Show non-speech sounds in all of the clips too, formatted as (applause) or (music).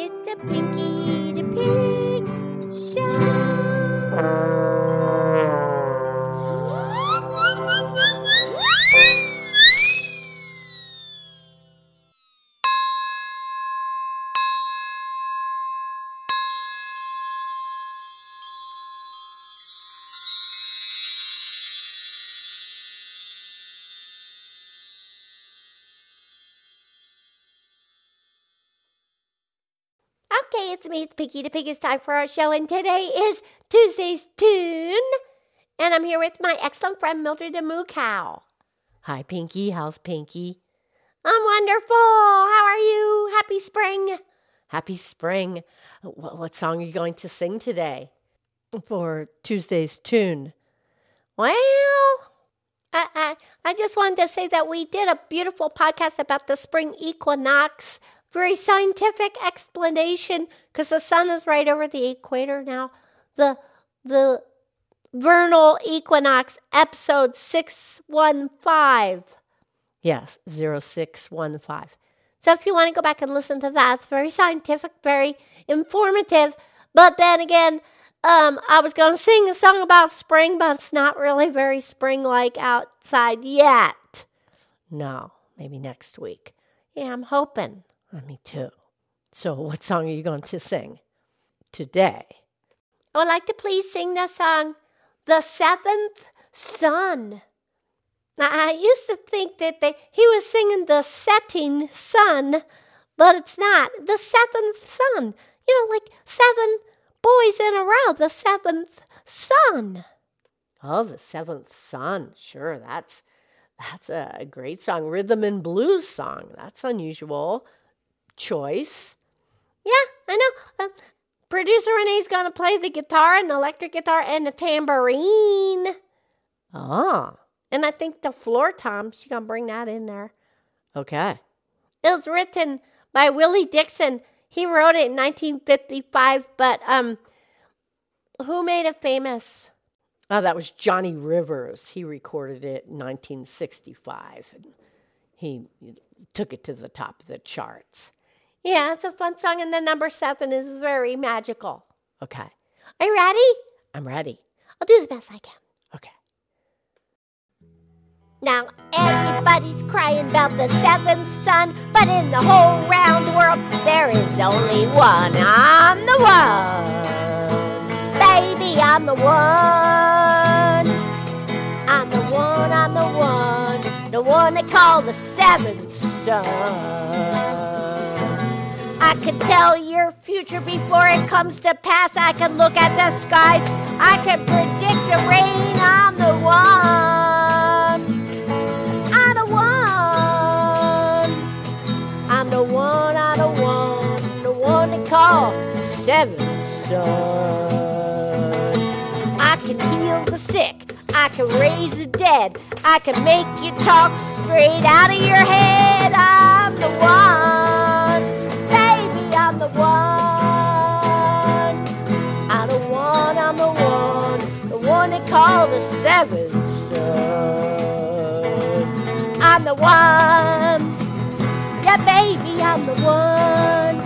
It's a Pinkie It's me, it's Pinkie the Pig. It's time for our show, and today is Tuesday's Tune. And I'm here with my excellent friend Mildred the Moo Cow. Hi, Pinkie. How's Pinkie? I'm wonderful. How are you? Happy spring. Happy spring. What, what song are you going to sing today for Tuesday's Tune? Well, I, I, I just wanted to say that we did a beautiful podcast about the spring equinox very scientific explanation because the sun is right over the equator now. The the vernal equinox episode 615. Yes, 0615. So if you want to go back and listen to that, it's very scientific, very informative. But then again, um, I was going to sing a song about spring, but it's not really very spring like outside yet. No, maybe next week. Yeah, I'm hoping. Uh, me too. So, what song are you going to sing today? I would like to please sing the song, The Seventh Son. Now, I used to think that they, he was singing the setting sun, but it's not. The seventh son. You know, like seven boys in a row, the seventh son. Oh, the seventh son. Sure, that's that's a great song. Rhythm and blues song. That's unusual choice. Yeah, I know. Uh, producer Renee's going to play the guitar the electric guitar and the tambourine. Oh. And I think the floor tom, she's going to bring that in there. Okay. It was written by Willie Dixon. He wrote it in 1955, but um, who made it famous? Oh, that was Johnny Rivers. He recorded it in 1965. And he took it to the top of the charts. Yeah, it's a fun song, and the number seven is very magical. Okay. Are you ready? I'm ready. I'll do the best I can. Okay. Now everybody's crying about the seventh son, but in the whole round world there is only one. I'm the one. Baby, I'm the one. I'm the one, I'm the one. The one they call the seventh son. I can tell your future before it comes to pass. I can look at the skies. I can predict the rain. I'm the one. I'm the one. I'm the one. I'm the one. The one they call son. I can heal the sick. I can raise the dead. I can make you talk straight out of your head. I'm the one the seventh son. I'm the one. Yeah, baby, I'm the one.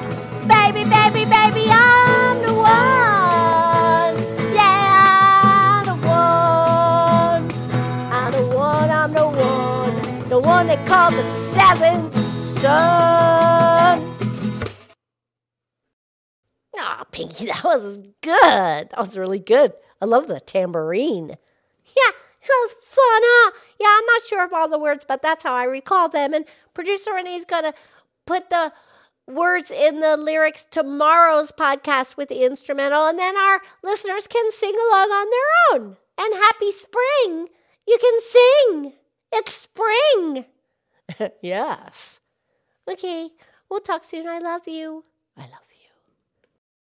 Baby, baby, baby, I'm the one. Yeah, I'm the one. I'm the one, I'm the one, the one they call the seventh son. Ah, Pinkie, (laughs) that was good. That was really good. I love the tambourine. That was fun, huh? Yeah, I'm not sure of all the words, but that's how I recall them. And producer Renee's gonna put the words in the lyrics tomorrow's podcast with the instrumental, and then our listeners can sing along on their own. And happy spring! You can sing. It's spring. (laughs) yes. Okay, we'll talk soon. I love you. I love you.